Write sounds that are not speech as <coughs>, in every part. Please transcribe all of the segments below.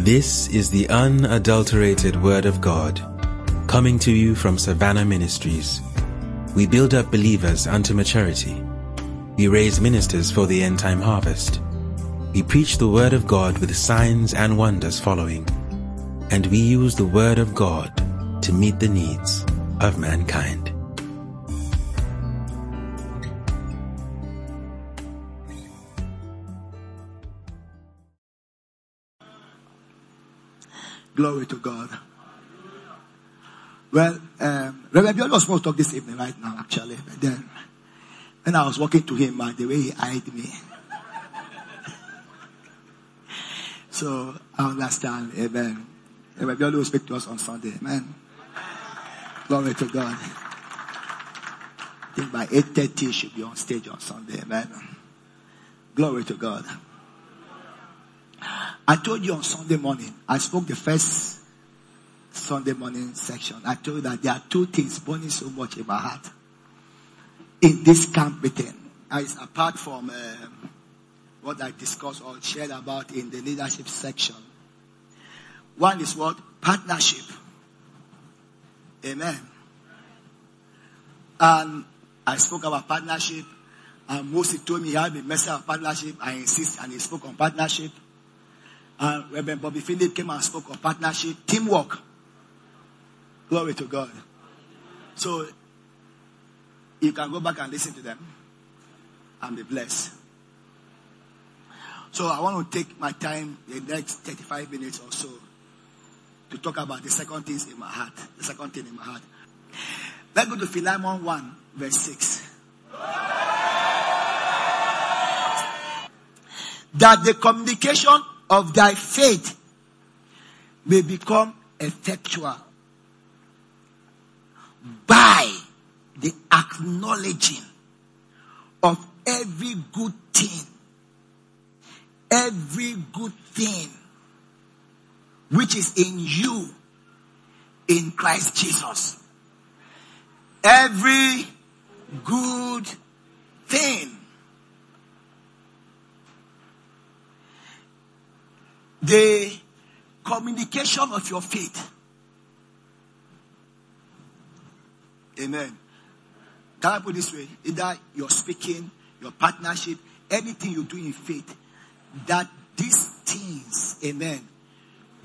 This is the unadulterated Word of God, coming to you from Savannah Ministries. We build up believers unto maturity. We raise ministers for the end time harvest. We preach the Word of God with signs and wonders following. And we use the Word of God to meet the needs of mankind. Glory to God. Well, um, Reverend Biolo was supposed to talk this evening right now, actually. But then, when I was walking to him, uh, the way he eyed me. <laughs> so, I understand. Amen. Reverend Biolo will speak to us on Sunday. Amen. Glory to God. I think by 8.30 he should be on stage on Sunday. Amen. Glory to God. I told you on Sunday morning, I spoke the first Sunday morning section. I told you that there are two things burning so much in my heart in this camp meeting. It's apart from um, what I discussed or shared about in the leadership section. One is what? Partnership. Amen. And I spoke about partnership. And Moses told me he had a message of partnership. I insist and he spoke on partnership. And Reverend Bobby Philip came and spoke of partnership, teamwork. Glory to God. So you can go back and listen to them and be blessed. So I want to take my time, the next 35 minutes or so, to talk about the second things in my heart. The second thing in my heart. Let's go to Philemon 1, verse 6. That the communication of thy faith may become effectual by the acknowledging of every good thing, every good thing which is in you in Christ Jesus. Every good thing the communication of your faith. Amen. Can I put this way? Either you're speaking, your partnership, anything you do in faith, that these things, amen,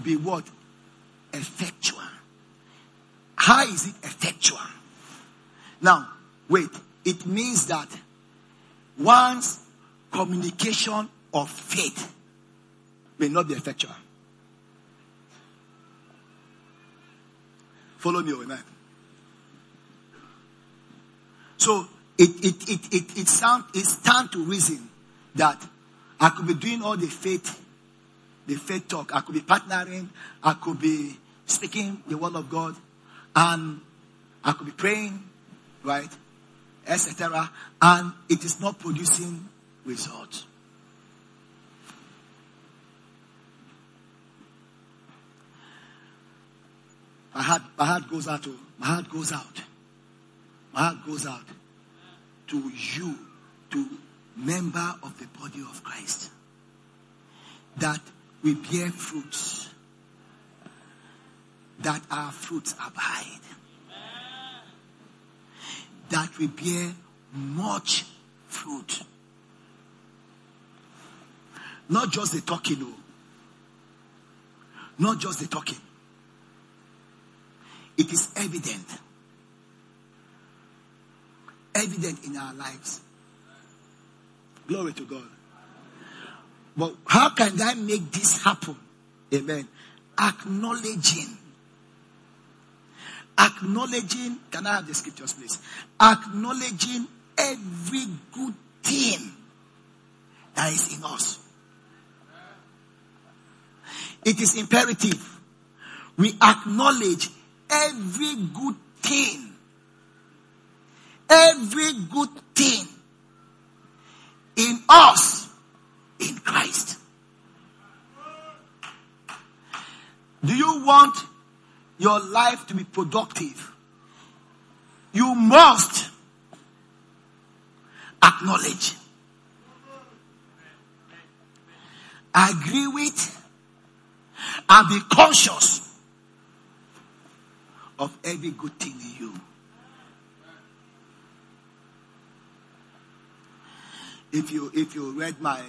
be what? Effectual. How is it effectual? Now, wait. It means that one's communication of faith may not be effectual. Follow me, amen. So it it it it it sound it stand to reason that I could be doing all the faith, the faith talk. I could be partnering. I could be speaking the word of God, and I could be praying, right, etc. And it is not producing results. My heart, my heart goes out to, my heart goes out. My heart goes out to you, to member of the body of Christ. That we bear fruits. That our fruits abide. That we bear much fruit. Not just the talking, no. Not just the talking it is evident. Evident in our lives. Glory to God. But how can I make this happen? Amen. Acknowledging. Acknowledging. Can I have the scriptures, please? Acknowledging every good thing that is in us. It is imperative. We acknowledge every good thing. Every good thing in us in Christ. Do you want your life to be productive? You must acknowledge, agree with, and be conscious of every good thing in you. If you if you read my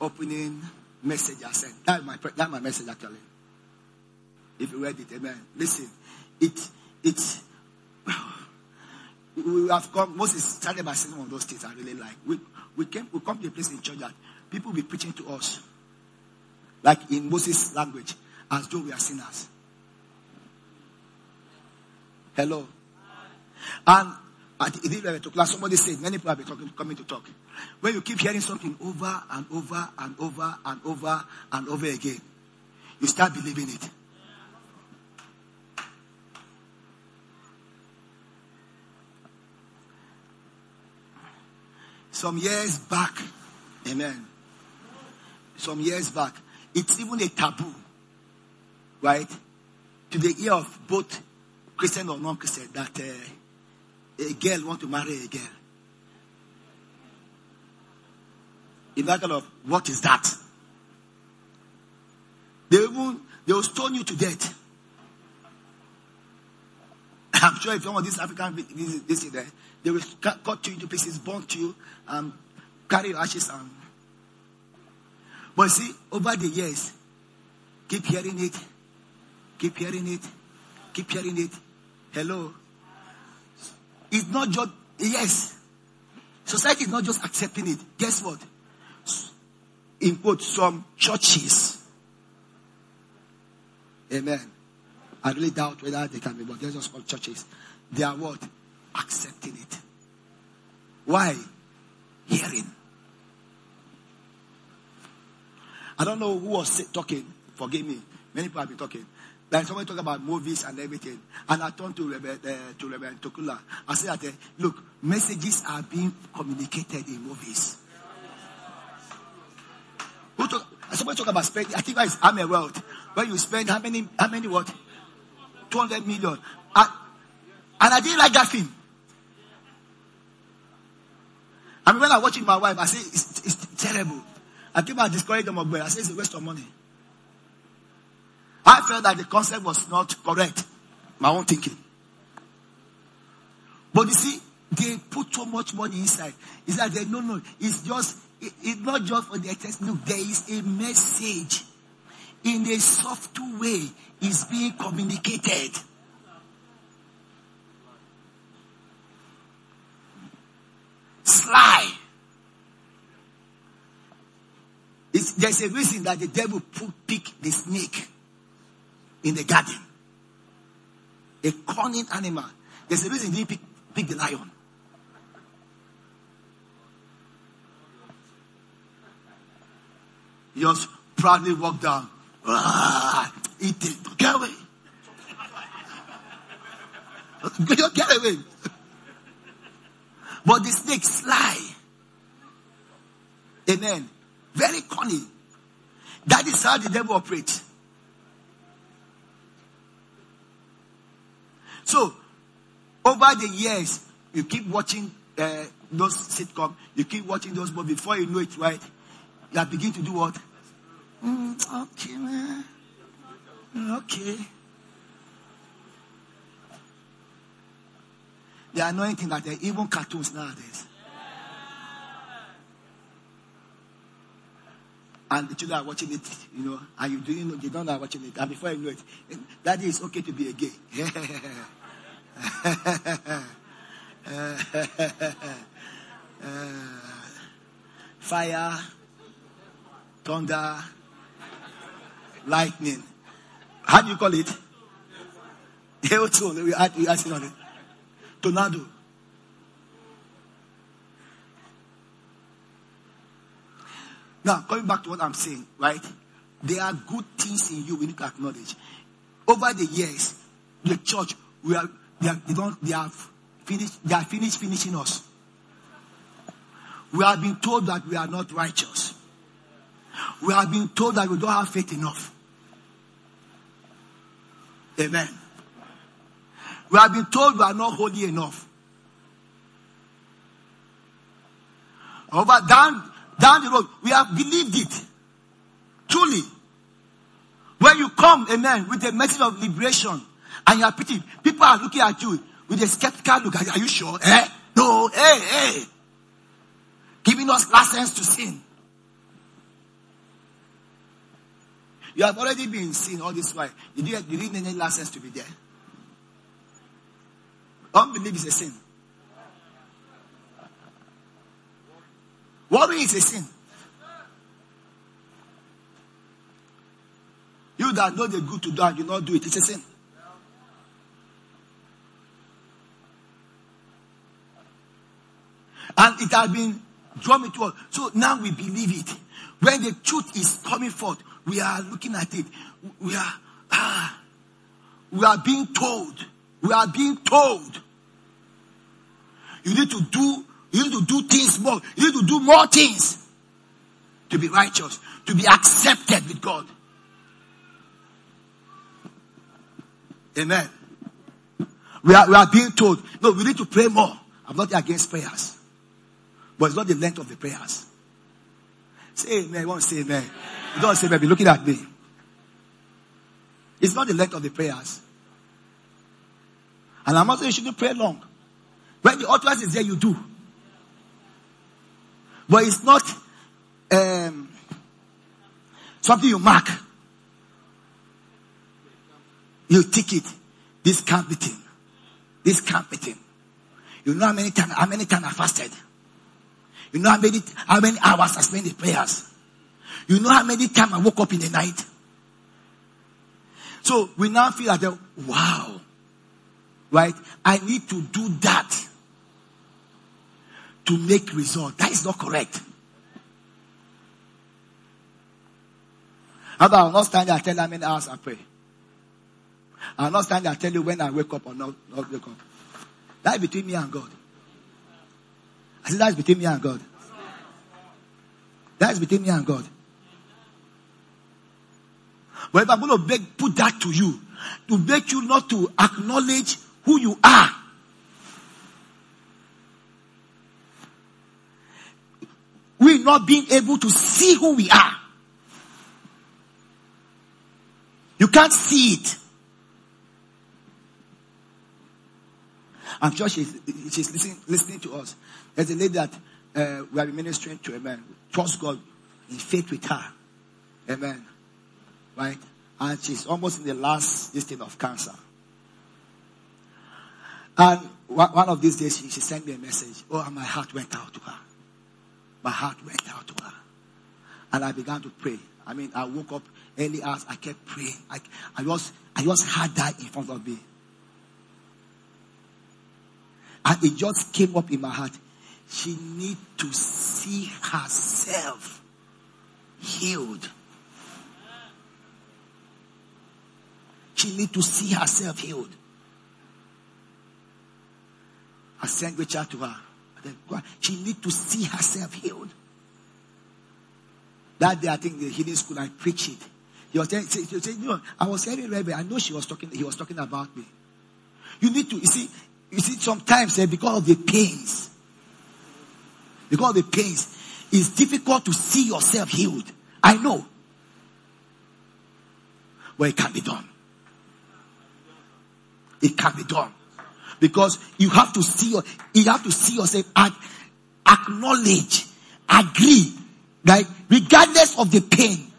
opening message I said that my that my message actually. If you read it, amen. Listen, it it <sighs> we have come Moses started by saying one of those things I really like. We we came we come to a place in church that people be preaching to us. Like in Moses' language, as though we are sinners. Hello. And at to class, somebody said, many people have been talking, coming to talk. When you keep hearing something over and over and over and over and over again, you start believing it. Some years back, amen. Some years back, it's even a taboo, right? To the ear of both Christian or non-Christian that uh, a girl want to marry a girl. In that kind of, what is that? They will, they will stone you to death. <laughs> I'm sure if some of these African this, this is there, they will cut you into pieces, burn you, and carry your ashes and but see, over the years, keep hearing it, keep hearing it, keep hearing it. Hello. It's not just, yes. Society is not just accepting it. Guess what? In quote, some churches. Amen. I really doubt whether they can be, but they're just called churches. They are what? Accepting it. Why? Hearing. I don't know who was talking. Forgive me. Many people have been talking. Like somebody talk about movies and everything. And I turned to Reverend, uh, to Reverend Tokula. I said that, uh, look, messages are being communicated in movies. Who talk, somebody talk about spending. I think that is I'm a wealth. When you spend how many, how many what? 200 million. I, and I didn't like that film. I mean, when I watch it with my wife, I say it's, it's terrible. I came out discouraged them of I say, it's a waste of money. I felt that the concept was not correct. My own thinking. But you see, they put so much money inside. It's like they no no. It's just it, it's not just for the text. Look, there is a message in a soft way is being communicated. Sly. It's, there's a reason that the devil put, pick the snake in the garden. A cunning animal. There's a reason he didn't pick, pick the lion. He just proudly walked down. Ah, eat it. Get away. <laughs> Get away. But the snake sly. Amen. Very cunning. That is how the devil operates. So, over the years, you keep watching uh, those sitcom, you keep watching those movies. Before you know it, right, you begin to do what? Mm, okay, man. Okay. The annoying thing that are even cartoons nowadays. And the children are watching it, you know, and you doing they don't know watching it, and before you know it, that is okay to be a gay. <laughs> fire, thunder, lightning. How do you call it? <laughs> Hail tone. We add, we add on it. Tornado. Now, coming back to what I'm saying, right? There are good things in you we need to acknowledge. Over the years, the church, we are, they, are, they don't, they have finished, they are finished finishing us. We have been told that we are not righteous. We have been told that we don't have faith enough. Amen. We have been told we are not holy enough. Over down down the road. We have believed it. Truly. When you come, amen, with a message of liberation and you are preaching, people are looking at you with a skeptical look. Are you sure? Eh? No, hey, hey. Giving us license to sin. You have already been seen all this while. You didn't, you didn't need any license to be there. Unbelief is a sin. Worry is a sin. You that know the good to do and you not do it, it's a sin. And it has been drawn into us. So now we believe it. When the truth is coming forth, we are looking at it. We are, ah, we are being told. We are being told. You need to do, you need to do things more. You need to do more things to be righteous, to be accepted with God. Amen. We are, we are being told, no, we need to pray more. I'm not against prayers. But it's not the length of the prayers. Say amen. You want to say amen. You don't say amen. Be looking at me. It's not the length of the prayers. And I'm not saying you shouldn't pray long. When the utterance is there, you do. But it's not um, something you mark. You take it. This can't be thing. This can't be thing. You know how many times how many times I fasted? You know how many how many hours I spent in prayers? You know how many times I woke up in the night? So we now feel like wow. Right? I need to do that to make result. That is not correct. How about I will not stand there and tell how many hours I pray. I will not stand there and tell you when I wake up or not, not wake up. That is between me and God. I said that is between me and God. That is between me and God. But if I'm going to beg, put that to you, to beg you not to acknowledge who you are. We not being able to see who we are. You can't see it. I'm sure she's, she's listening, listening to us. There's a lady that uh, we are ministering to, amen. Trust God in faith with her. Amen. Right? And she's almost in the last state of cancer. And one of these days, she, she sent me a message. Oh, and my heart went out to her. My heart went out to her. And I began to pray. I mean, I woke up early hours. I kept praying. I, I, was, I just had that in front of me. And it just came up in my heart. She need to see herself healed. She need to see herself healed. I sent Richard to her. She need to see herself healed. That day, I think the healing school, I preached it. He was saying, he was saying you know, I was hearing Reverend. I know she was talking, he was talking about me. You need to, you see, you see, sometimes eh, because of the pains, because of the pains, it's difficult to see yourself healed. I know. But it can be done. It can be done. Because you have to see you have to see yourself and acknowledge, agree, that regardless of the pain,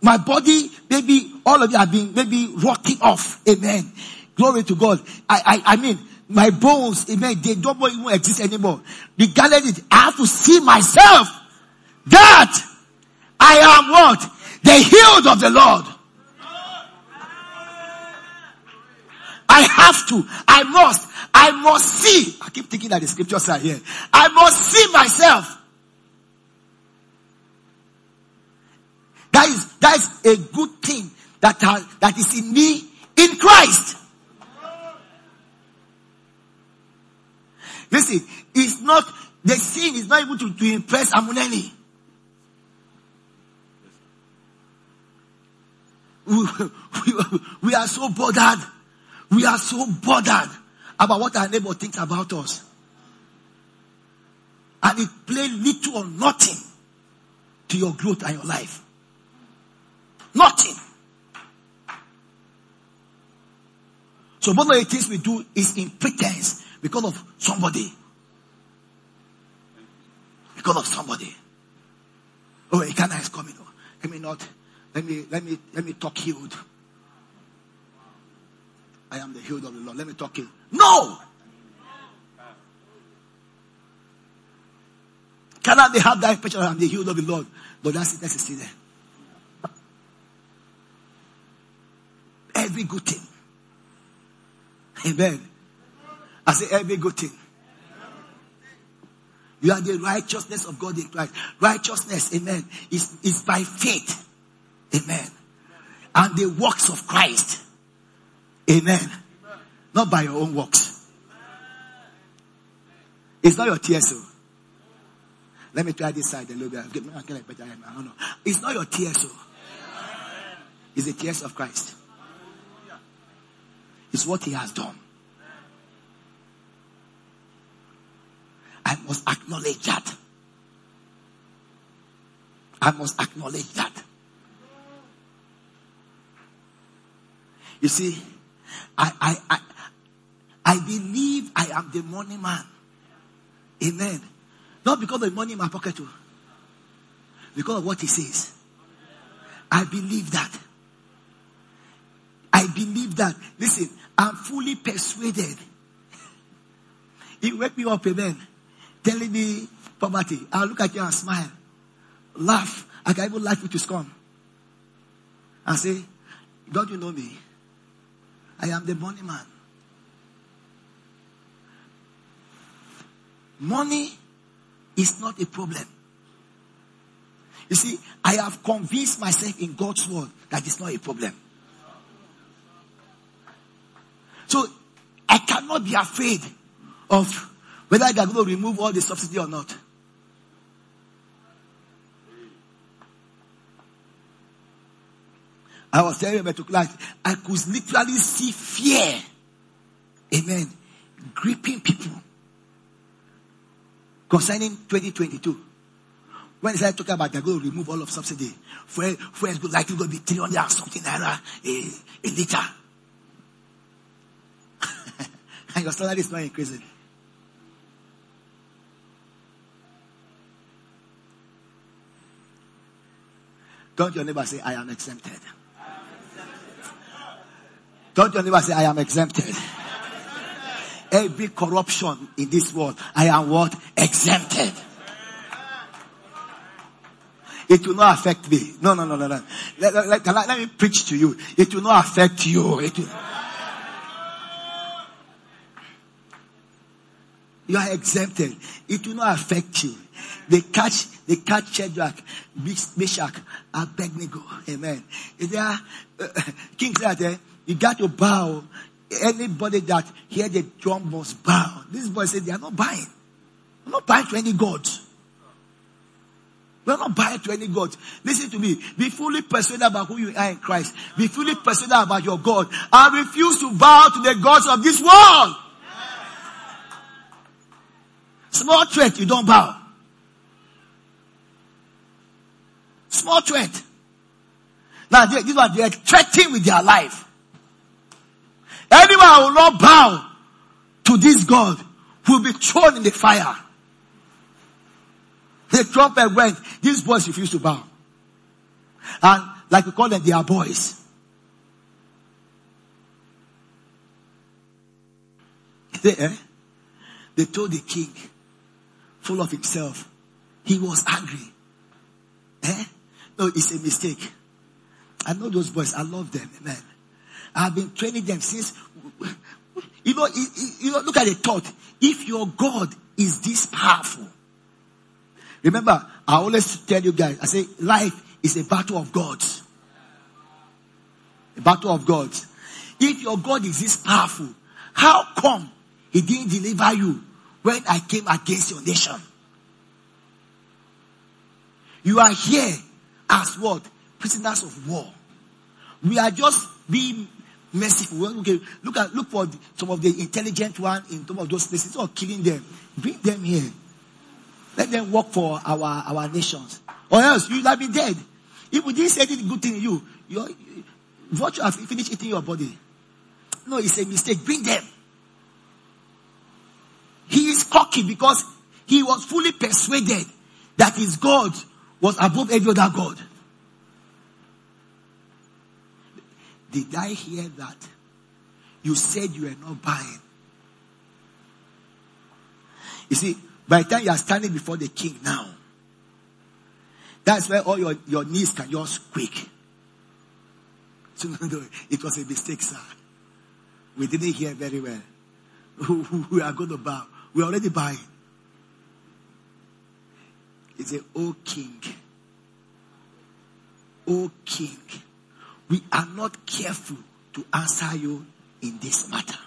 my body, maybe all of you have been maybe rotting off. Amen. Glory to God. I, I, I mean, my bones, amen, they don't even exist anymore. Regardless, it, I have to see myself that I am what? The healed of the Lord. I have to. I must. I must see. I keep thinking that the scriptures are here. I must see myself. That is, that is a good thing that, has, that is in me in Christ. Listen, it's not, the sin is not able to, to impress Amuneni. <laughs> We, we, we are so bothered. We are so bothered about what our neighbor thinks about us. And it plays little or nothing to your growth and your life. Nothing. So one of the things we do is in pretense because of somebody. Because of somebody. Oh, Ekana is coming. Oh, let me not. Let me let me let me talk healed. I am the healed of the Lord. Let me talk healed. No. Cannot they have that impression I am the healed of the Lord? But that's it. That's still there. Every good thing. Amen. I say every good thing. You are the righteousness of God in Christ. Righteousness, amen, is, is by faith. Amen. And the works of Christ. Amen. Not by your own works. It's not your TSO. Oh. Let me try this side a little bit. It's not your TSO. Oh. It's the tears of Christ. It's what he has done. I must acknowledge that. I must acknowledge that. You see, I, I, I, I believe I am the money man. Amen. Not because of the money in my pocket, too. Because of what he says. I believe that. I believe that. Listen, I'm fully persuaded. <laughs> He wake me up, amen telling me poverty. I'll look at you and smile, laugh. I can even laugh with his scorn. And say, Don't you know me? I am the money man. Money is not a problem. You see, I have convinced myself in God's word that it's not a problem. So I cannot be afraid of whether going to remove all the subsidy or not. I was telling to class, I could literally see fear. Amen. Gripping people. Concerning 2022. When they started talking about they're going to remove all of subsidy, fuel, fuel is likely going to be 300 and something naira a, a liter. <laughs> and your salary is not increasing. Don't your neighbor say, I am exempted. Don't your neighbor say, I am exempted. <laughs> Every corruption in this world, I am what? Exempted. It will not affect me. No, no, no, no, no. Let, let, let, let me preach to you. It will not affect you. It will, you are exempted. It will not affect you. They catch, they catch Shadrach, Meshach, Abednego. Amen. Is there, uh, King said, you got to bow. Anybody that hear the drum must bow. This boy said they are not buying. I'm not buying to any God. We're not buying to any God. Listen to me. Be fully persuaded about who you are in Christ. Be fully persuaded about your God. I refuse to bow to the gods of this world. Small threat, you don't bow. Small threat. Now, these are they're threatening with their life. Anyone who will not bow to this God will be thrown in the fire. The trumpet went. These boys refused to bow. And like we call them, they are boys. <laughs> They, eh? they told the king, full of himself, he was angry. Eh? No, it's a mistake. I know those boys. I love them. Amen. I've been training them since. You know, you know, look at the thought. If your God is this powerful, remember, I always tell you guys, I say, life is a battle of gods. A battle of gods. If your God is this powerful, how come he didn't deliver you when I came against your nation? You are here as what? Prisoners of war. We are just being merciful. Okay, look at look for some of the intelligent one in some of those places or killing them. Bring them here. Let them work for our our nations. Or else you'll have been dead. If we didn't say anything good thing in you, your virtue you have finished eating your body. no, it's a mistake. Bring them. He is cocky because he was fully persuaded that his God was above every other God. Did I hear that? You said you were not buying. You see, by the time you are standing before the king now, that's where all your, your knees can just quake. <laughs> So, no, it was a mistake, sir. We didn't hear very well. <laughs> we are going to bow. We're already buying. He said, O king, O king, we are not careful to answer you in this matter.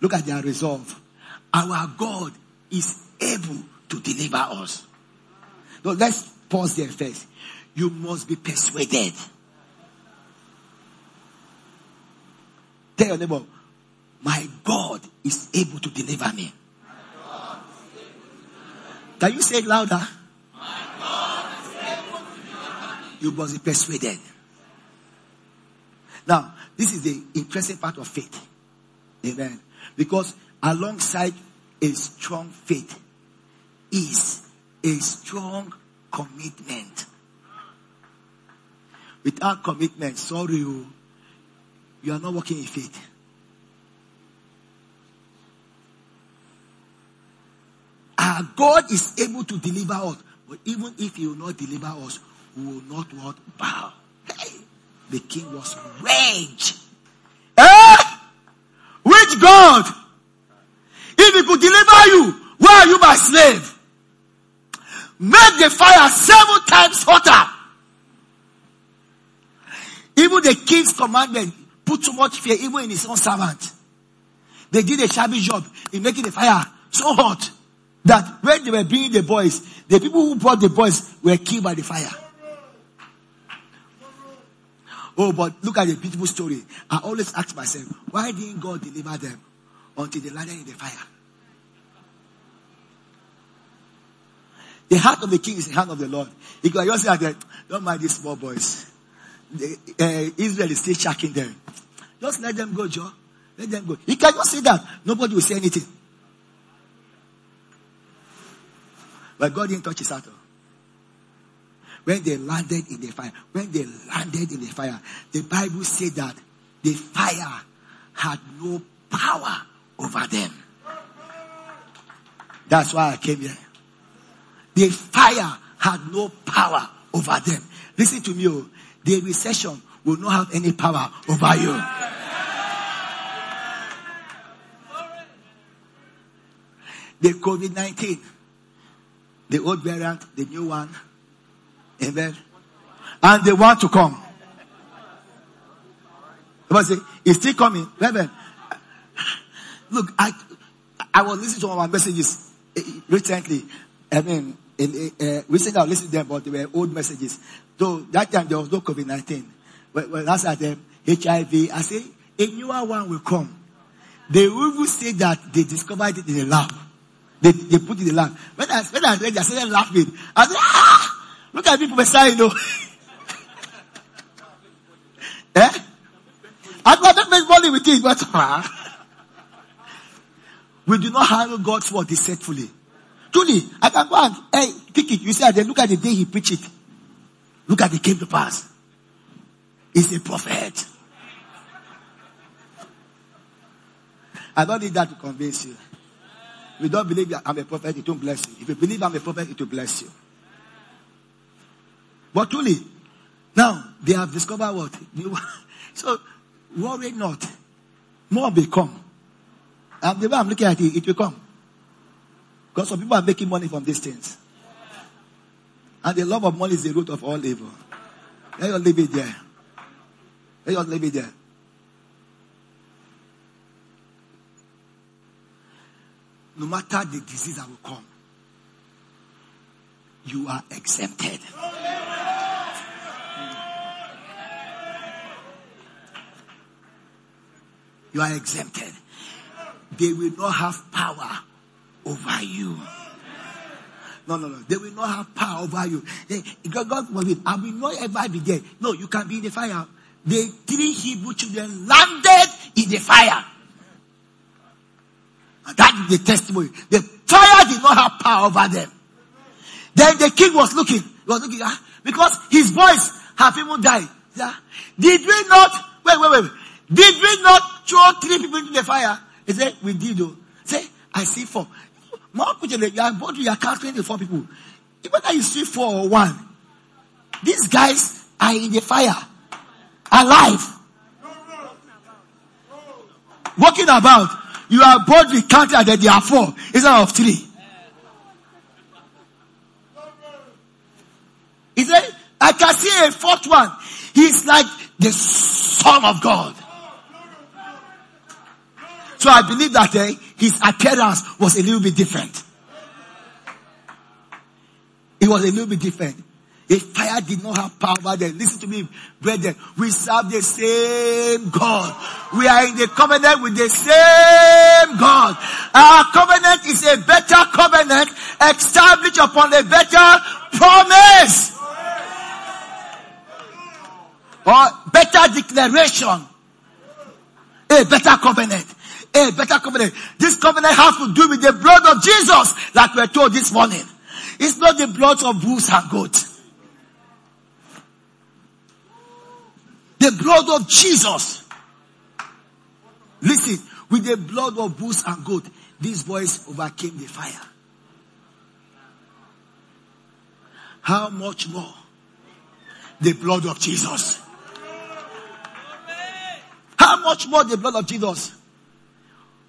Look at their resolve. Our God is able to deliver us. Now let's pause there first. You must be persuaded. Tell your neighbor, my God is able to deliver me. Can you say it louder? You must be persuaded. Now, this is the interesting part of faith. Amen. Because alongside a strong faith is a strong commitment. Without commitment, sorry, you, you are not working in faith. Our God is able to deliver us. But even if he will not deliver us, we will not what? Bow. The king was rage. Eh? Which God? If he could deliver you, why are you my slave? Make the fire seven times hotter. Even the king's commandment put too much fear even in his own servant. They did a shabby job in making the fire so hot that when they were bringing the boys, the people who brought the boys were killed by the fire. Oh, but look at the beautiful story. I always ask myself, why didn't God deliver them until they landed in the fire? The heart of the king is the hand of the Lord. He could just say that, don't mind these small boys. The, uh, Israel is still checking them. Just let them go, Joe. Let them go. He can just say that. Nobody will say anything. But God didn't touch his heart. When they landed in the fire, when they landed in the fire, the Bible said that the fire had no power over them. That's why I came here. The fire had no power over them. Listen to me, oh. the recession will not have any power over you. The COVID 19, the old variant, the new one, amen, and they want to come. But say, it's still coming. Reverend, look, I, I was listening to one my messages eh, recently. I mean, in, uh, recently I listened to them, but they were old messages. So that time there was no COVID-19. When, when I said them, HIV, I say, a newer one will come. They even say that they discovered it in a lab. They, they put it in the lab. When I, when I read, I started laughing. I said, ah! Look at people beside you <laughs> eh? I to make money with it, but <laughs> ah. we do not handle God's word deceitfully. Truly, I can go and hey, pick it. You see, then look at the day he preached it. Look at it came to pass. He's a prophet. I don't need that to convince you. If you don't believe that I'm a prophet, it won't bless you. If you believe I'm a prophet, it will bless you. But truly, now they have discovered what? <laughs> so worry not. More will come. And the way I'm looking at it, it will come. Because some people are making money from these things. And the love of money is the root of all evil. Let us leave it there. Let us leave it there. No matter the disease that will come, you are exempted. You are exempted. They will not have power over you. No, no, no. They will not have power over you. They, God, God forbid, I will not ever be there. No, you can be in the fire. The three Hebrew children landed in the fire. That is the testimony. The fire did not have power over them. Then the king was looking, was looking, ah, because his boys have even died. Yeah. Did we not, wait, wait, wait, did we not throw three people into the fire? He said, we did oh. though. Say, I see four. More put you are both you are counting the four people. Whether you see four or one, these guys are in the fire. Alive. Walking about. You are boldly counted that there are four instead of three. He said, I can see a fourth one. He's like the son of God. So I believe that uh, his appearance was a little bit different. It was a little bit different. A fire did not have power then. Listen to me, brethren. We serve the same God. We are in the covenant with the same God. Our covenant is a better covenant established upon a better promise. Or better declaration. A better covenant. A better covenant. This covenant has to do with the blood of Jesus, like we're told this morning. It's not the blood of bulls and goats. The blood of Jesus. Listen, with the blood of bulls and goats, these boys overcame the fire. How much more? The blood of Jesus. How much more the blood of Jesus?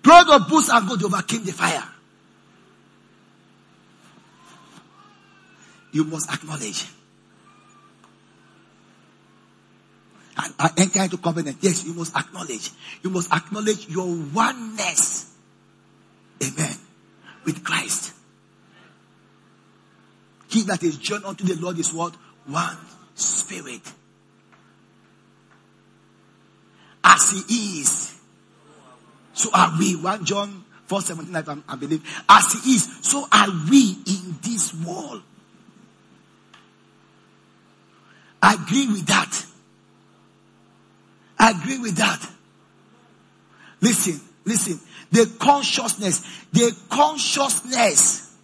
Blood of bulls and goats overcame the fire. You must acknowledge and uh, enter into covenant. Yes, you must acknowledge. You must acknowledge your oneness. Amen. With Christ. He that is joined unto the Lord is what? One spirit. As he is, so are we. 1 John 4 17, I, I believe. As he is, so are we in this world. I agree with that. I agree with that. Listen, listen. The consciousness, the consciousness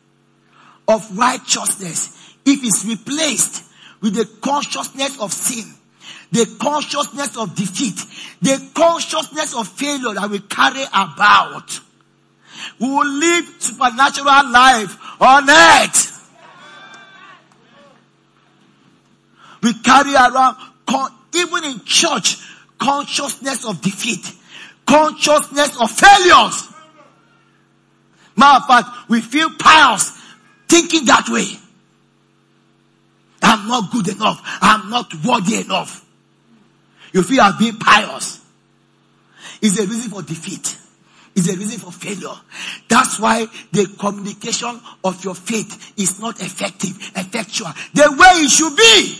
of righteousness, if it's replaced with the consciousness of sin, the consciousness of defeat, the consciousness of failure that we carry about, we will live supernatural life on earth. We carry around, even in church, consciousness of defeat, consciousness of failures. Matter of fact, we feel pious thinking that way. I'm not good enough. I'm not worthy enough. You feel I've been pious. It's a reason for defeat. It's a reason for failure. That's why the communication of your faith is not effective, effectual, the way it should be.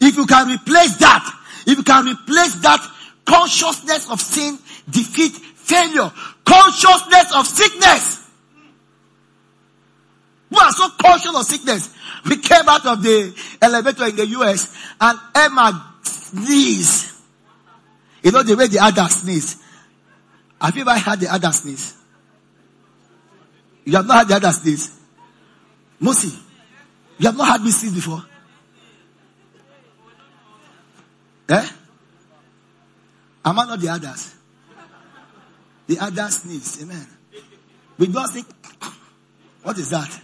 If you can replace that, if you can replace that consciousness of sin, defeat, failure, consciousness of sickness. So conscious of sickness. We came out of the elevator in the US and Emma sneezed. You know the way the other sneeze. Have you ever had the other sneeze? You have not had the other sneeze. Mosi, you have not had me sneeze before. Eh? Am I not the others? The others sneeze. Amen. We don't think, <coughs> what is that?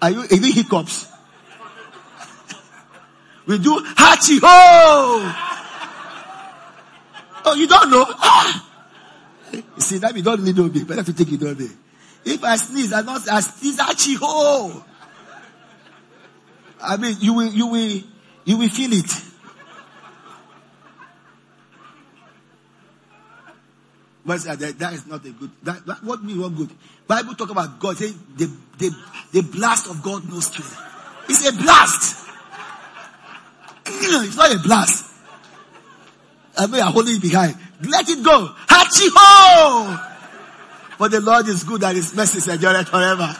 Are you, any hiccups? we do hachi ho! Oh, you don't know? Ah! See, that we don't know me. Better to take it day. If I sneeze, I not, I sneeze hachi ho! I mean, you will, you will, you will feel it. But that, is not a good. That, that what mean what good? Bible talk about God Say the, the the blast of God knows strength. It's a blast. Mm, it's not a blast. I mean, I'm holding it behind. Let it go. Hachi ho! For the Lord is good and his mercy is endured forever.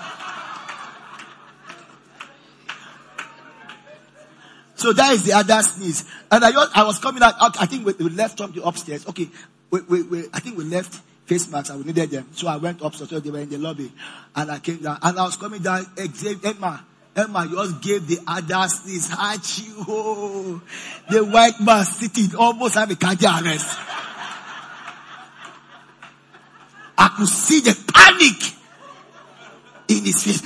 So that is the other sneeze. And I, I was coming out, I think we, left from the upstairs. Okay, we, we, we, I think we left face masks and we needed them. So I went upstairs, so they were in the lobby. And I came down, and I was coming down, Emma, Emma you just gave the other sneeze. Hachi, oh, the white man sitting almost have a cardiac arrest. I could see the panic in his face.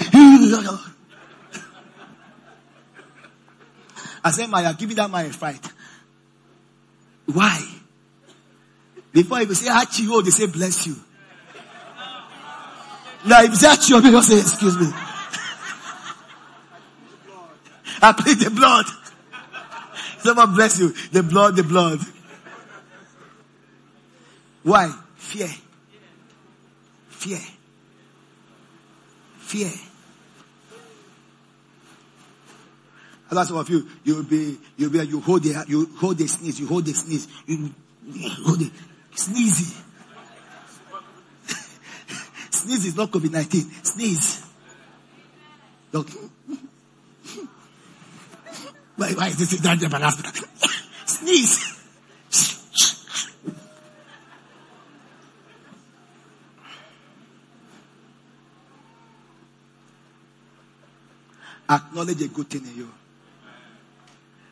I said, Maya, give me that man a fight. Why? Before you say Achio, they say bless you. Now if you say they just say excuse me. I plead the blood. Someone bless you. The blood, the blood. Why? Fear. Fear. Fear. That's some of you, you'll be, you'll be, you hold the, you hold the sneeze, you hold the sneeze, you hold the sneezy. sneeze is not COVID-19. Sneeze. Okay. why, why is this danger Sneeze. Acknowledge a good thing in you.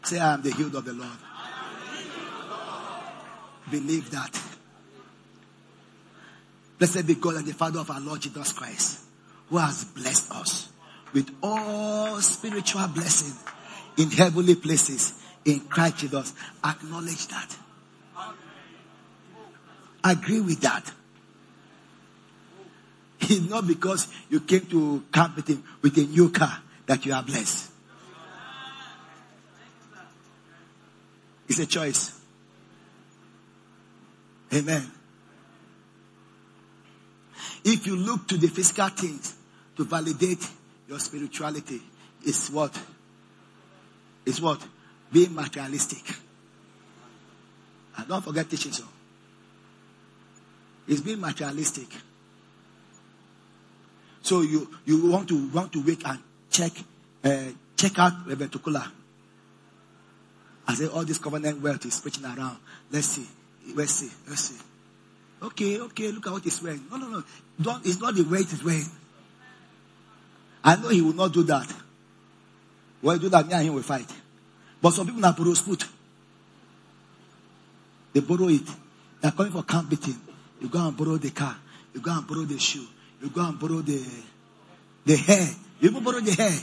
Say, I am the healed of the Lord. Believe that. Blessed be God and the Father of our Lord Jesus Christ, who has blessed us with all spiritual blessing in heavenly places in Christ Jesus. Acknowledge that. Agree with that. It's not because you came to camp with him with a new car that you are blessed. It's a choice. Amen. If you look to the physical things to validate your spirituality, it's what? It's what? Being materialistic. And don't forget teaching so. It's being materialistic. So you, you want to want to wake and check uh, check out Reverend Tukula I say all this covenant wealth is preaching around. Let's see. Let's see. Let's see. Okay, okay, look at what he's wearing. No, no, no. Don't, it's not the way is wearing. I know he will not do that. When he do that, me and him will fight. But some people now borrow foot. They borrow it. They're coming for camp meeting. You go and borrow the car. You go and borrow the shoe. You go and borrow the the hair. You even borrow the hair.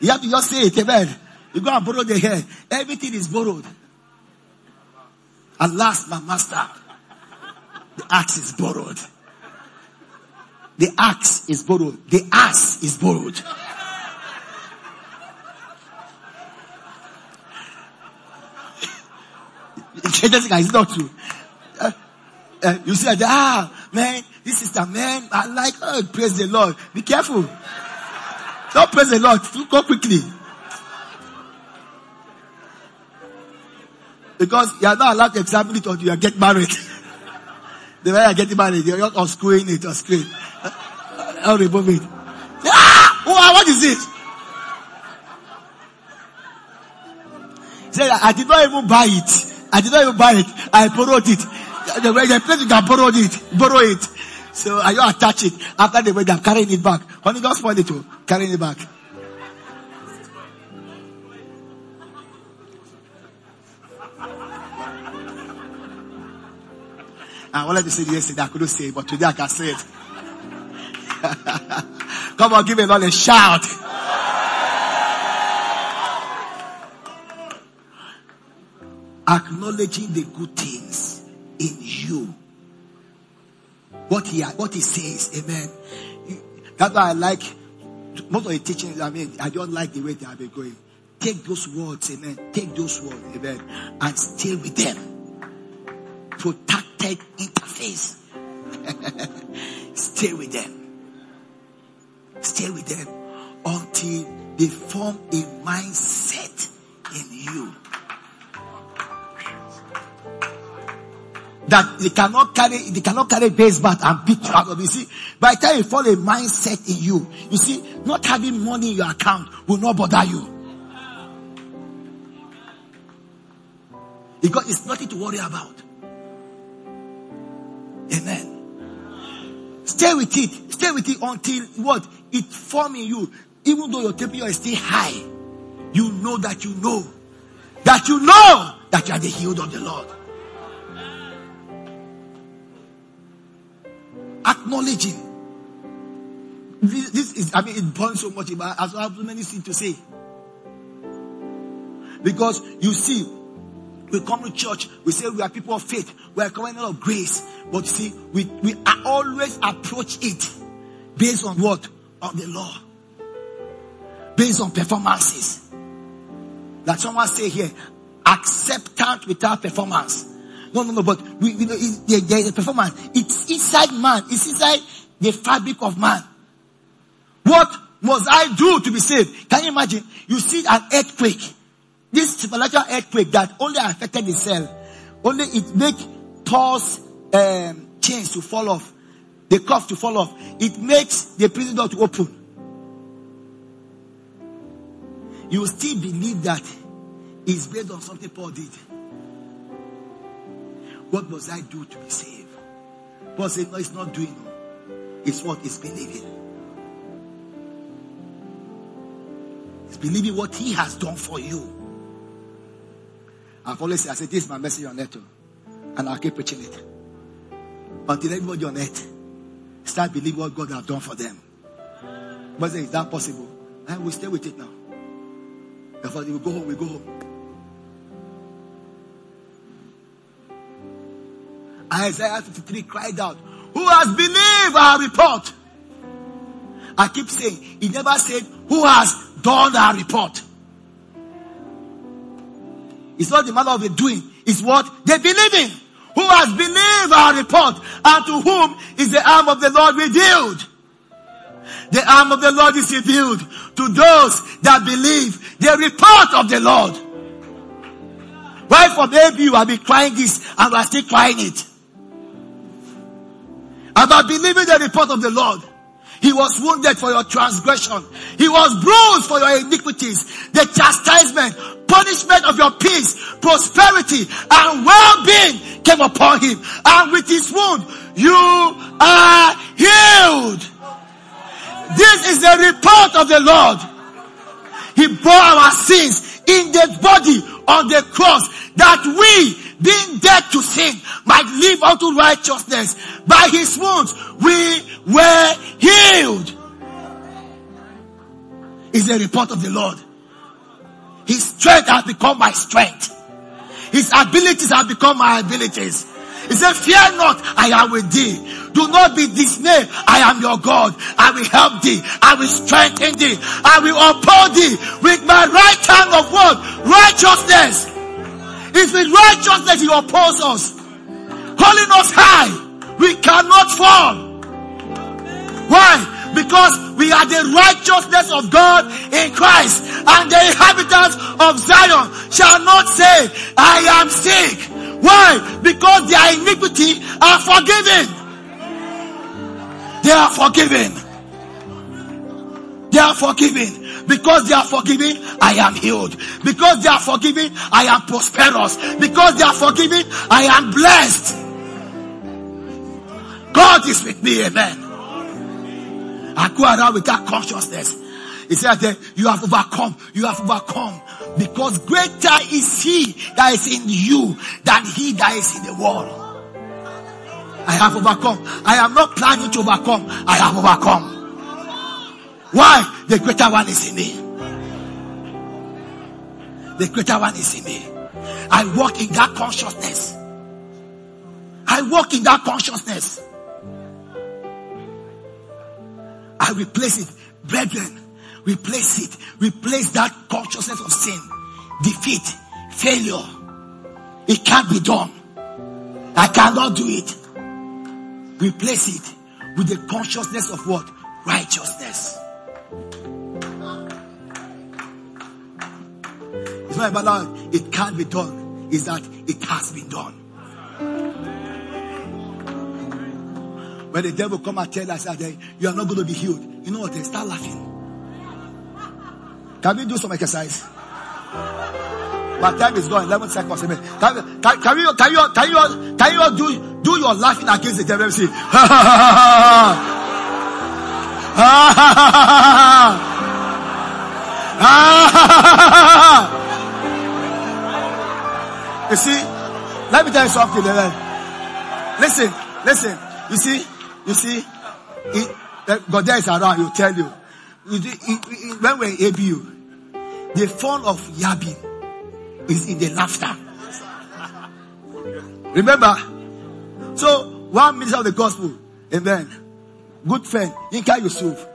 You have to just say it, amen. You go and borrow the hair. Everything is borrowed. At last, my master, the axe is borrowed. The axe is borrowed. The ass is borrowed. Jessica, it's not true. Uh, uh, you say, ah, man, this is the man. I like, oh, praise the Lord. Be careful. Don't praise the Lord. Go quickly. Because you are not allowed to examine it until you get married. <laughs> the way are getting married, you're not unscrewing it or screen. I'll <laughs> remove it. Ah! Oh, what is it? Say, I did not even buy it. I did not even buy it. I borrowed it. The way the place you can borrow it, borrow it. So are you attach it after the wedding, carrying it back? Honey, don't spoil it too. Carrying it back. I wanted to say it yesterday, I couldn't say it, but today I can say it. <laughs> Come on, give it all a shout. Acknowledging the good things in you what he what he says. Amen. That's why I like most of the teachings. I mean, I don't like the way they have been going. Take those words, amen. Take those words, amen, and stay with them. Interface. <laughs> stay with them. Stay with them until they form a mindset in you. that they cannot carry, they cannot carry baseball and beat you out of. You see, by the time you form a mindset in you, you see, not having money in your account will not bother you. Because it's nothing to worry about. Amen. Stay with it. Stay with it until what? It form in you. Even though your temperature is still high, you know that you know. That you know that you are the healed of the Lord. Acknowledging. This, this is, I mean, it burns so much, but I have so many things to say. Because you see, we come to church, we say we are people of faith, we are a covenant of grace. But you see, we, we always approach it based on what? On the law. Based on performances. That someone say here, acceptance without performance. No, no, no, but we, we know there, there is a performance. It's inside man. It's inside the fabric of man. What must I do to be saved? Can you imagine? You see an earthquake. This supernatural earthquake that only affected the cell. Only it make Paul's um, chains to fall off. The cuff to fall off. It makes the prison door to open. You still believe that it's based on something Paul did. What must I do to be saved? Paul said, no, it's not doing. It's what is believing. It's believing what he has done for you. I've always said, I said, this is my message on earth. Oh. And I'll keep preaching it. Until everybody on earth start believing what God has done for them. But is that possible? And we stay with it now. Therefore, we go home, we go home. Isaiah 53 cried out, Who has believed our report? I keep saying, he never said, Who has done our report? It's not the matter of the doing, it's what they believe in. Who has believed our report and to whom is the arm of the Lord revealed? The arm of the Lord is revealed to those that believe the report of the Lord. Why for maybe you have been crying this and we are still crying it? About believing the report of the Lord. He was wounded for your transgression. He was bruised for your iniquities. The chastisement, punishment of your peace, prosperity, and well-being came upon him. And with his wound, you are healed. This is the report of the Lord. He bore our sins in the body on the cross that we being dead to sin, might live unto righteousness. By his wounds, we were healed. Is the report of the Lord. His strength has become my strength. His abilities have become my abilities. He said, fear not, I am with thee. Do not be dismayed. I am your God. I will help thee. I will strengthen thee. I will uphold thee with my right hand of what? Righteousness. It's with righteousness he opposes us. Holding us high. We cannot fall. Why? Because we are the righteousness of God in Christ. And the inhabitants of Zion shall not say, I am sick. Why? Because their iniquity are forgiven. They are forgiven. They are forgiven. Because they are forgiving, I am healed. Because they are forgiving, I am prosperous. Because they are forgiving, I am blessed. God is with me, amen. I go around with that consciousness. He said that you have overcome, you have overcome. Because greater is he that is in you than he that is in the world. I have overcome. I am not planning to overcome. I have overcome. Why? The greater one is in me. The greater one is in me. I walk in that consciousness. I walk in that consciousness. I replace it. Brethren, replace it. Replace that consciousness of sin, defeat, failure. It can't be done. I cannot do it. Replace it with the consciousness of what? Righteousness. It's not about it can't be done. Is that it has been done. When the devil come and tell us that eh, you are not going to be healed, you know what? They start laughing. Can we do some exercise? My time is gone. 11 seconds. Amen. Can, can, can, you, can you, can you, can you do, do your laughing against the devil? See, <laughs> You see, let me tell you something. Eh? Listen, listen. You see, you see, it, eh, God there is around. He'll tell you. When we're in ABU, the fun of yabbing is in the laughter. Remember? So, one minister of the gospel, amen. Good friend, Yinka Yusuf.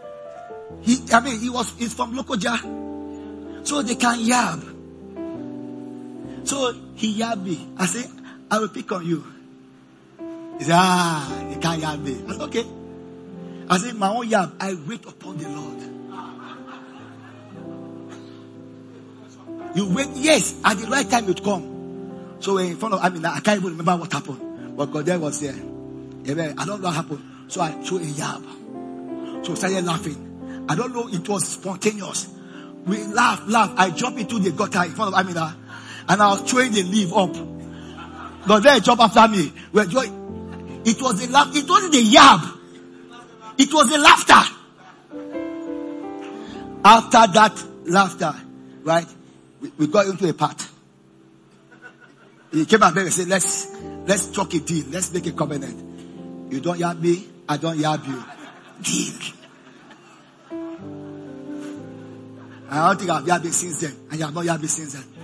He, I mean, he was, he's from Lokoja. So they can yab. So he yab me. I say, I will pick on you. He said, ah, you can't yab me. I said, okay. I said, my own yab, I wait upon the Lord. You wait, yes, at the right time you'd come. So in front of, I mean, I can't even remember what happened. But God there was there. Amen. I don't know what happened. So I threw a yab. So I started laughing. I don't know, it was spontaneous. We laugh, laugh. I jump into the gutter in front of Amina and I was throwing the leaf up. But then jump after me. It was the laugh. It wasn't the yab. It was the laughter. After that laughter, right? We, we got into a part. He came and said, let's, let's talk a deal. Let's make a covenant. You don't yab me. I don't yab you. Deal. I don't think I've yabbed since then. And you have not yabbed since then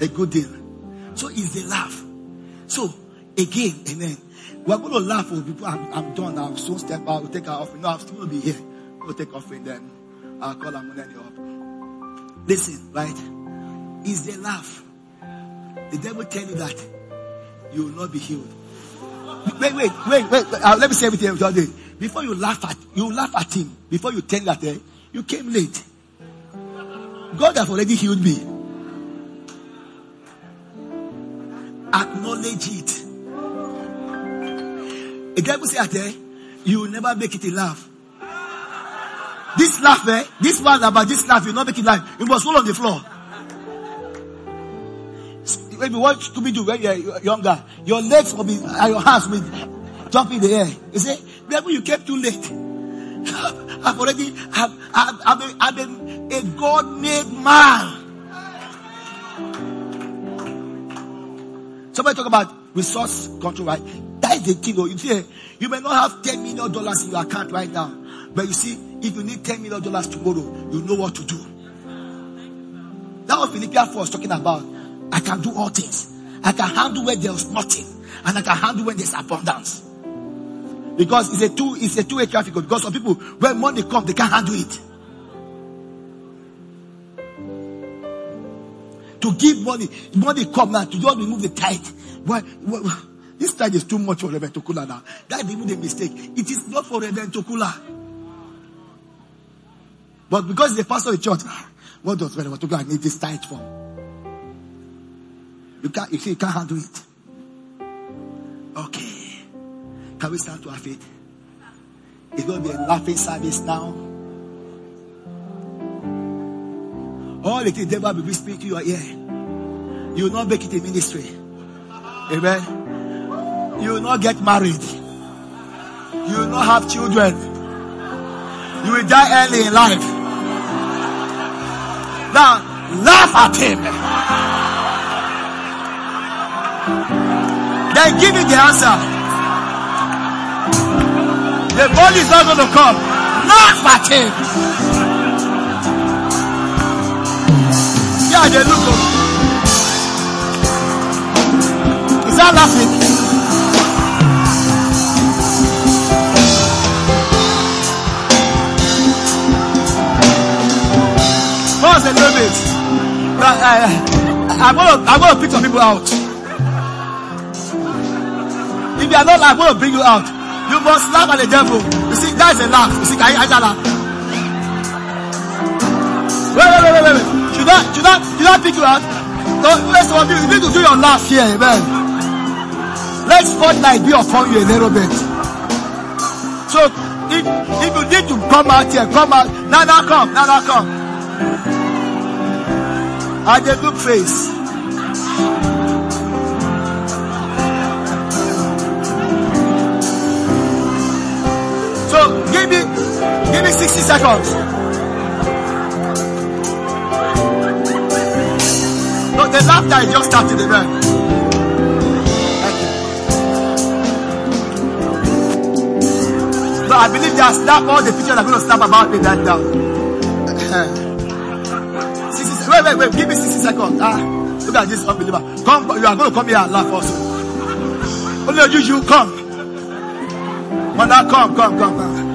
a good deal. So it's the laugh. So again, amen. We're going to laugh for people. I'm, I'm done now. So step out. We'll take our offering. No, I'm still be here. We'll take offering then. I'll call Amuneni up. Listen, right? Is the laugh. The devil tell you that you will not be healed. Wait, wait, wait, wait. Uh, let me say everything. Before you laugh at, you laugh at him. Before you tell that, eh, you came late. God has already healed me. Acknowledge it. A will say, there, you will never make it in laugh. This laugh, eh? This one about this laugh, you will not make it laugh. You must fall on the floor. Maybe what to be do when you're younger? Your legs will be, and your hands will be jump in the air. You say, maybe you came too late. <laughs> I've already, I've, I've, I've, been, I've been a God-made man. Somebody talk about resource control, right? That is the thing. Though. You see, you may not have ten million dollars in your account right now, but you see, if you need ten million dollars tomorrow, you know what to do. That was Philippians 4 was talking about. I can do all things. I can handle where there's nothing, and I can handle when there's abundance. Because it's a two, it's a two-way traffic. Because some people, when money comes, they can't handle it. to give money. Money come now to just remove the tithe. Why, why, this tithe is too much for Reverend Tokula now. That even a mistake. It is not for Reverend Tokula. But because the pastor of the church, what does Reverend Tokula need this tithe for? You can't, you can't handle it. Okay. Can we start to our faith? It's going to be a laughing service now. All the things devil will be speaking to your ear. You will not make it in ministry. Amen. You will not get married. You will not have children. You will die early in life. Now, laugh at him. Then give me the answer. The body is not going to come. Not at him. Yeah, they look up. Is that laughing? Pause a little bit. Uh, uh, I'm I'm gonna pick some people out. You are not, I'm gonna bring you out. You must laugh at the devil. You see, that's a laugh. You see, can you, can laugh? Wait, wait, wait, wait, wait. Should I, should I, should I pick you out? So, first of all, you need to do your laugh here, amen. Let spotlight be upon you a little bit. So if, if you need to come out here, come out. Nana, come. Nana, come. And a good face. 60 seconds. No, the laughter is just starting again. I believe they are snap all the pictures are going to snap about me that down. <laughs> 60, wait, wait, wait, give me 60 seconds. Ah, look at this unbeliever. Come, you are going to come here and laugh also. Only you, you come. Mother, come, come, come, come.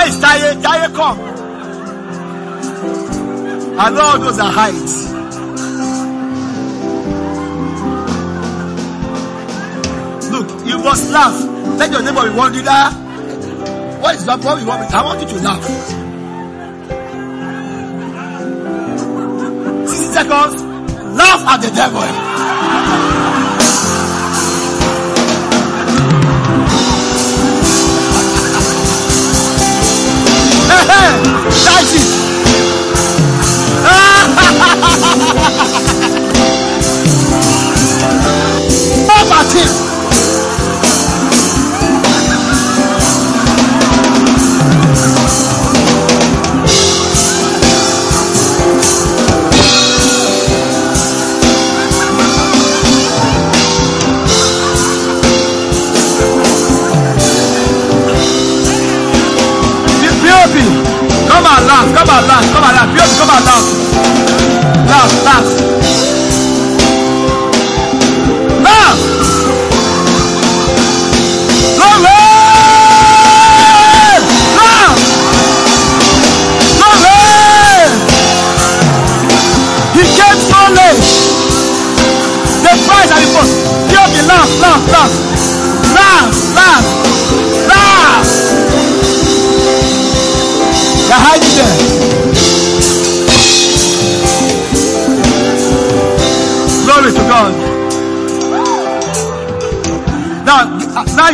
Where is Taye? Taye, come. I know all those are heights. Look, you must laugh. Let your neighbor be wondering, ah, what is that? What you want? I want you to laugh. 60 seconds. Laugh at the devil. That's it. Laugh come on, laugh, come on, laugh. Come on. Laugh, laugh. Laugh.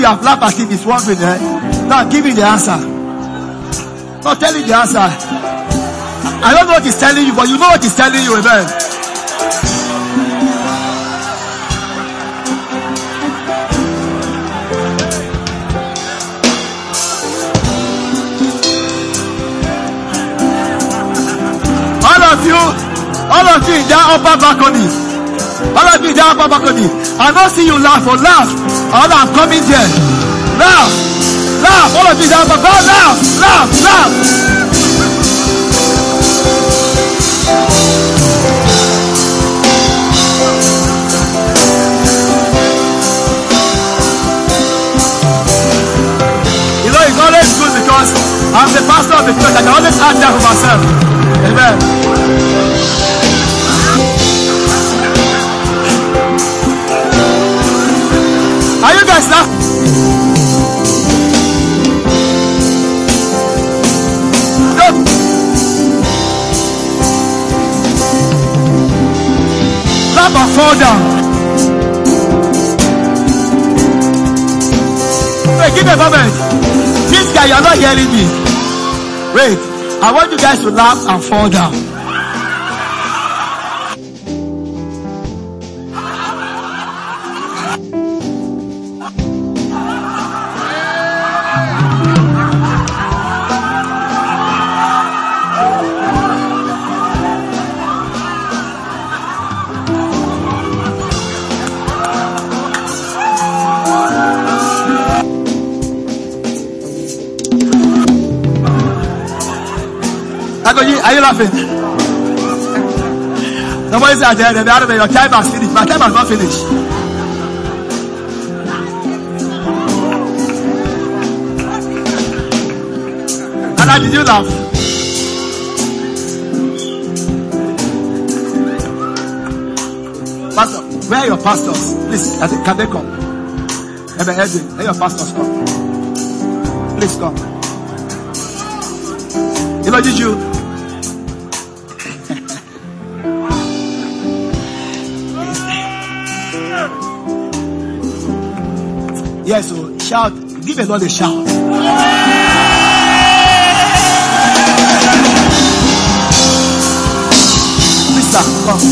You have laughed at him. He's wondering. Eh? Now give me the answer. Not telling the answer. I don't know what he's telling you, but you know what he's telling you. Amen. All of you, all of you in that upper balcony, all of you in that upper balcony, I don't see you laugh or laugh. All I'm coming here. Laugh, laugh, all of you that upper balcony, laugh, laugh, laugh. You know, it's always good because I'm the pastor of the church. I can always ask that for myself. Amen. Now? Clap and fall down. Wait, give me a moment. This guy, you're not hearing me. Wait. I want you guys to laugh and fall down. Laughing? Nobody's out there. The other your time has finished. My time has not finished. How did you laugh? Pastor, where are your pastors? Please, can they come? Edwin, where your pastors come? Please come. You know, Yes, so shout. Give a Lord a shout. Mister, come.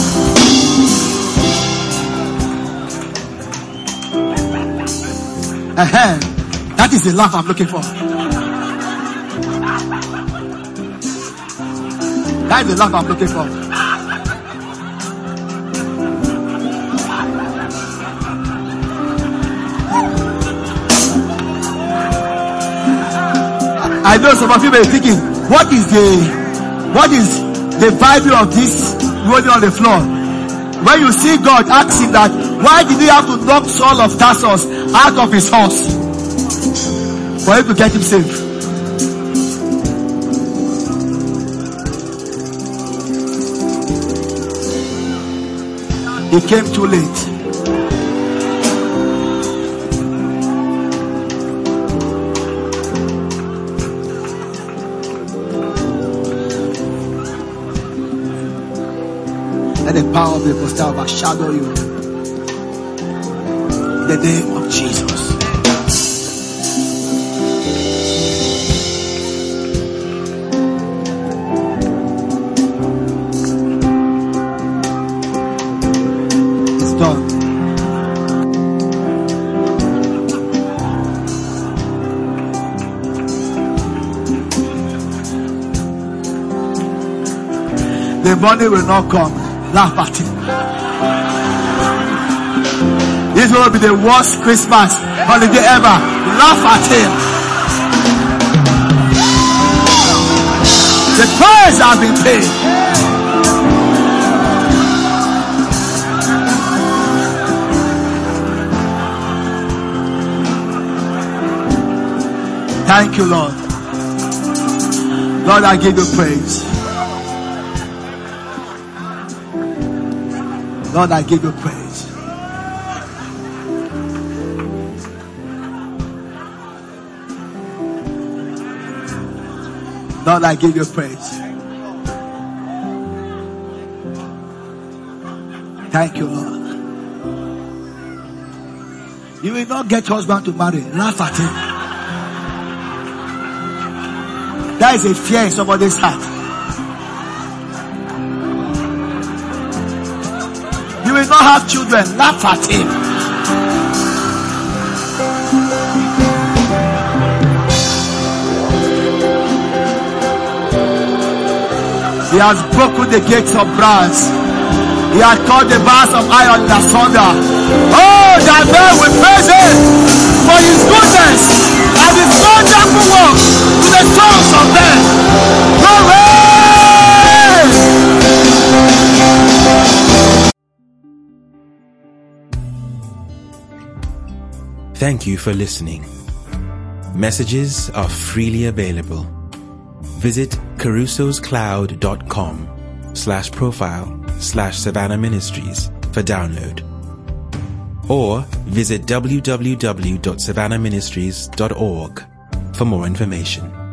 Uh-huh. That is the laugh I'm looking for. That is the laugh I'm looking for. I know some of you may be thinking, what is the what is the value of this rolling on the floor? When you see God, ask him that why did he have to knock Saul of Tarsus out of his house for him to get him saved. He came too late. The power of the apostle overshadow you. In the name of Jesus. The money will not come. Laugh at it. This will be the worst Christmas holiday ever. Laugh at him. The price has been paid. Thank you, Lord. Lord, I give you praise. Lord, I give you praise. Lord, I give you praise. Thank you, Lord. You will not get husband to marry. Laugh at him. That is a fear in somebody's heart. Will not have children. Laugh at him. He has broken the gates of brass. He has cut the bars of iron asunder. Oh, that man will praise him for his goodness and his wonderful work to the souls of men. Glory! Thank you for listening. Messages are freely available. Visit carusoscloud.com slash profile slash Savannah Ministries for download. Or visit www.savannahministries.org for more information.